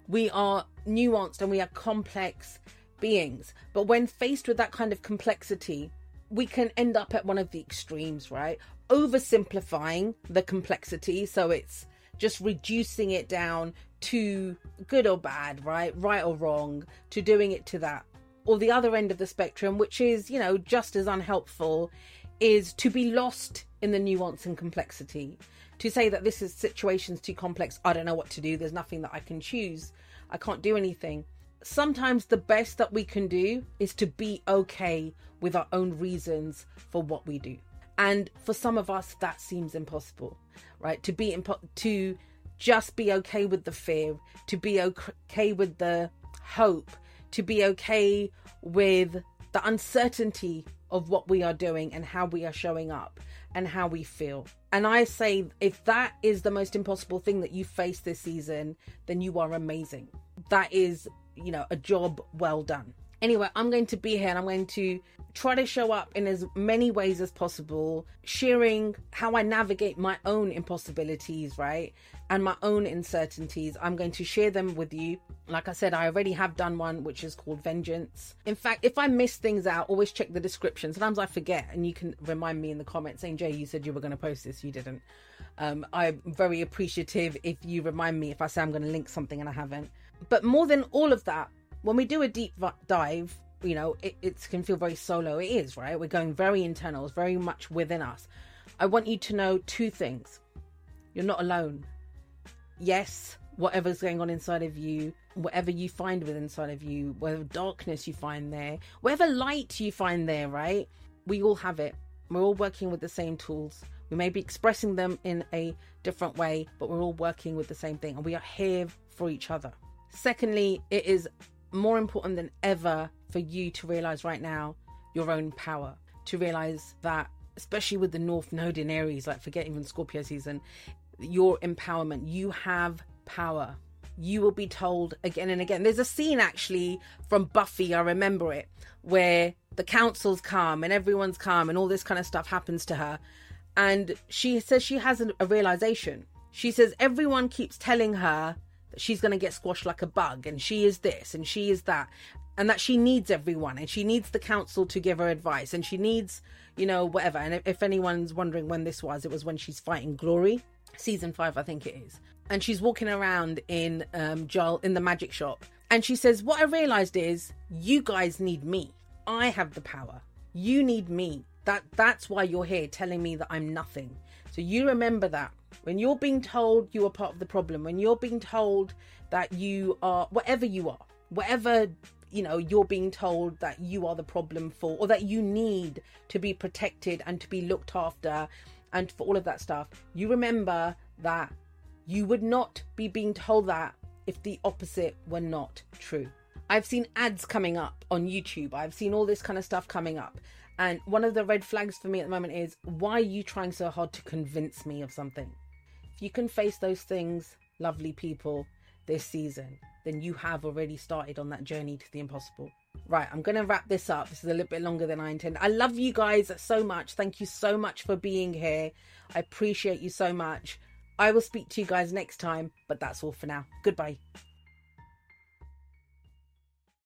We are nuanced and we are complex beings. But when faced with that kind of complexity, we can end up at one of the extremes, right? Oversimplifying the complexity. So it's just reducing it down to good or bad, right? Right or wrong, to doing it to that or the other end of the spectrum, which is, you know, just as unhelpful, is to be lost in the nuance and complexity. To say that this is situation's too complex, I don't know what to do, there's nothing that I can choose, I can't do anything. sometimes the best that we can do is to be okay with our own reasons for what we do. And for some of us, that seems impossible, right? To be impo- to just be okay with the fear, to be okay with the hope, to be okay with the uncertainty of what we are doing and how we are showing up and how we feel. And I say, if that is the most impossible thing that you face this season, then you are amazing. That is, you know, a job well done. Anyway, I'm going to be here and I'm going to try to show up in as many ways as possible, sharing how I navigate my own impossibilities, right? And my own uncertainties. I'm going to share them with you. Like I said, I already have done one, which is called Vengeance. In fact, if I miss things out, always check the description. Sometimes I forget, and you can remind me in the comments saying, Jay, you said you were going to post this, you didn't. Um, I'm very appreciative if you remind me if I say I'm going to link something and I haven't. But more than all of that, when we do a deep dive, you know, it, it can feel very solo. It is, right? We're going very internal, it's very much within us. I want you to know two things you're not alone. Yes, whatever's going on inside of you, whatever you find within inside of you, whatever darkness you find there, whatever light you find there, right? We all have it. We're all working with the same tools. We may be expressing them in a different way, but we're all working with the same thing and we are here for each other. Secondly, it is more important than ever for you to realize right now your own power, to realize that, especially with the North Node in Aries, like forget even Scorpio season, your empowerment, you have power. You will be told again and again. There's a scene actually from Buffy, I remember it, where the council's come and everyone's come and all this kind of stuff happens to her. And she says she has a realization. She says everyone keeps telling her she's going to get squashed like a bug and she is this and she is that and that she needs everyone and she needs the council to give her advice and she needs you know whatever. And if anyone's wondering when this was it was when she's fighting glory. Season 5 I think it is. And she's walking around in um Joel in the magic shop. And she says what I realized is you guys need me. I have the power. You need me. That that's why you're here telling me that I'm nothing so you remember that. When you're being told you are part of the problem, when you're being told that you are whatever you are, whatever you know you're being told that you are the problem for or that you need to be protected and to be looked after and for all of that stuff you remember that you would not be being told that if the opposite were not true. I've seen ads coming up on youtube. I've seen all this kind of stuff coming up and one of the red flags for me at the moment is why are you trying so hard to convince me of something if you can face those things, lovely people, this season, then you have already started on that journey to the impossible. Right, I'm going to wrap this up. This is a little bit longer than I intended. I love you guys so much. Thank you so much for being here. I appreciate you so much. I will speak to you guys next time, but that's all for now. Goodbye.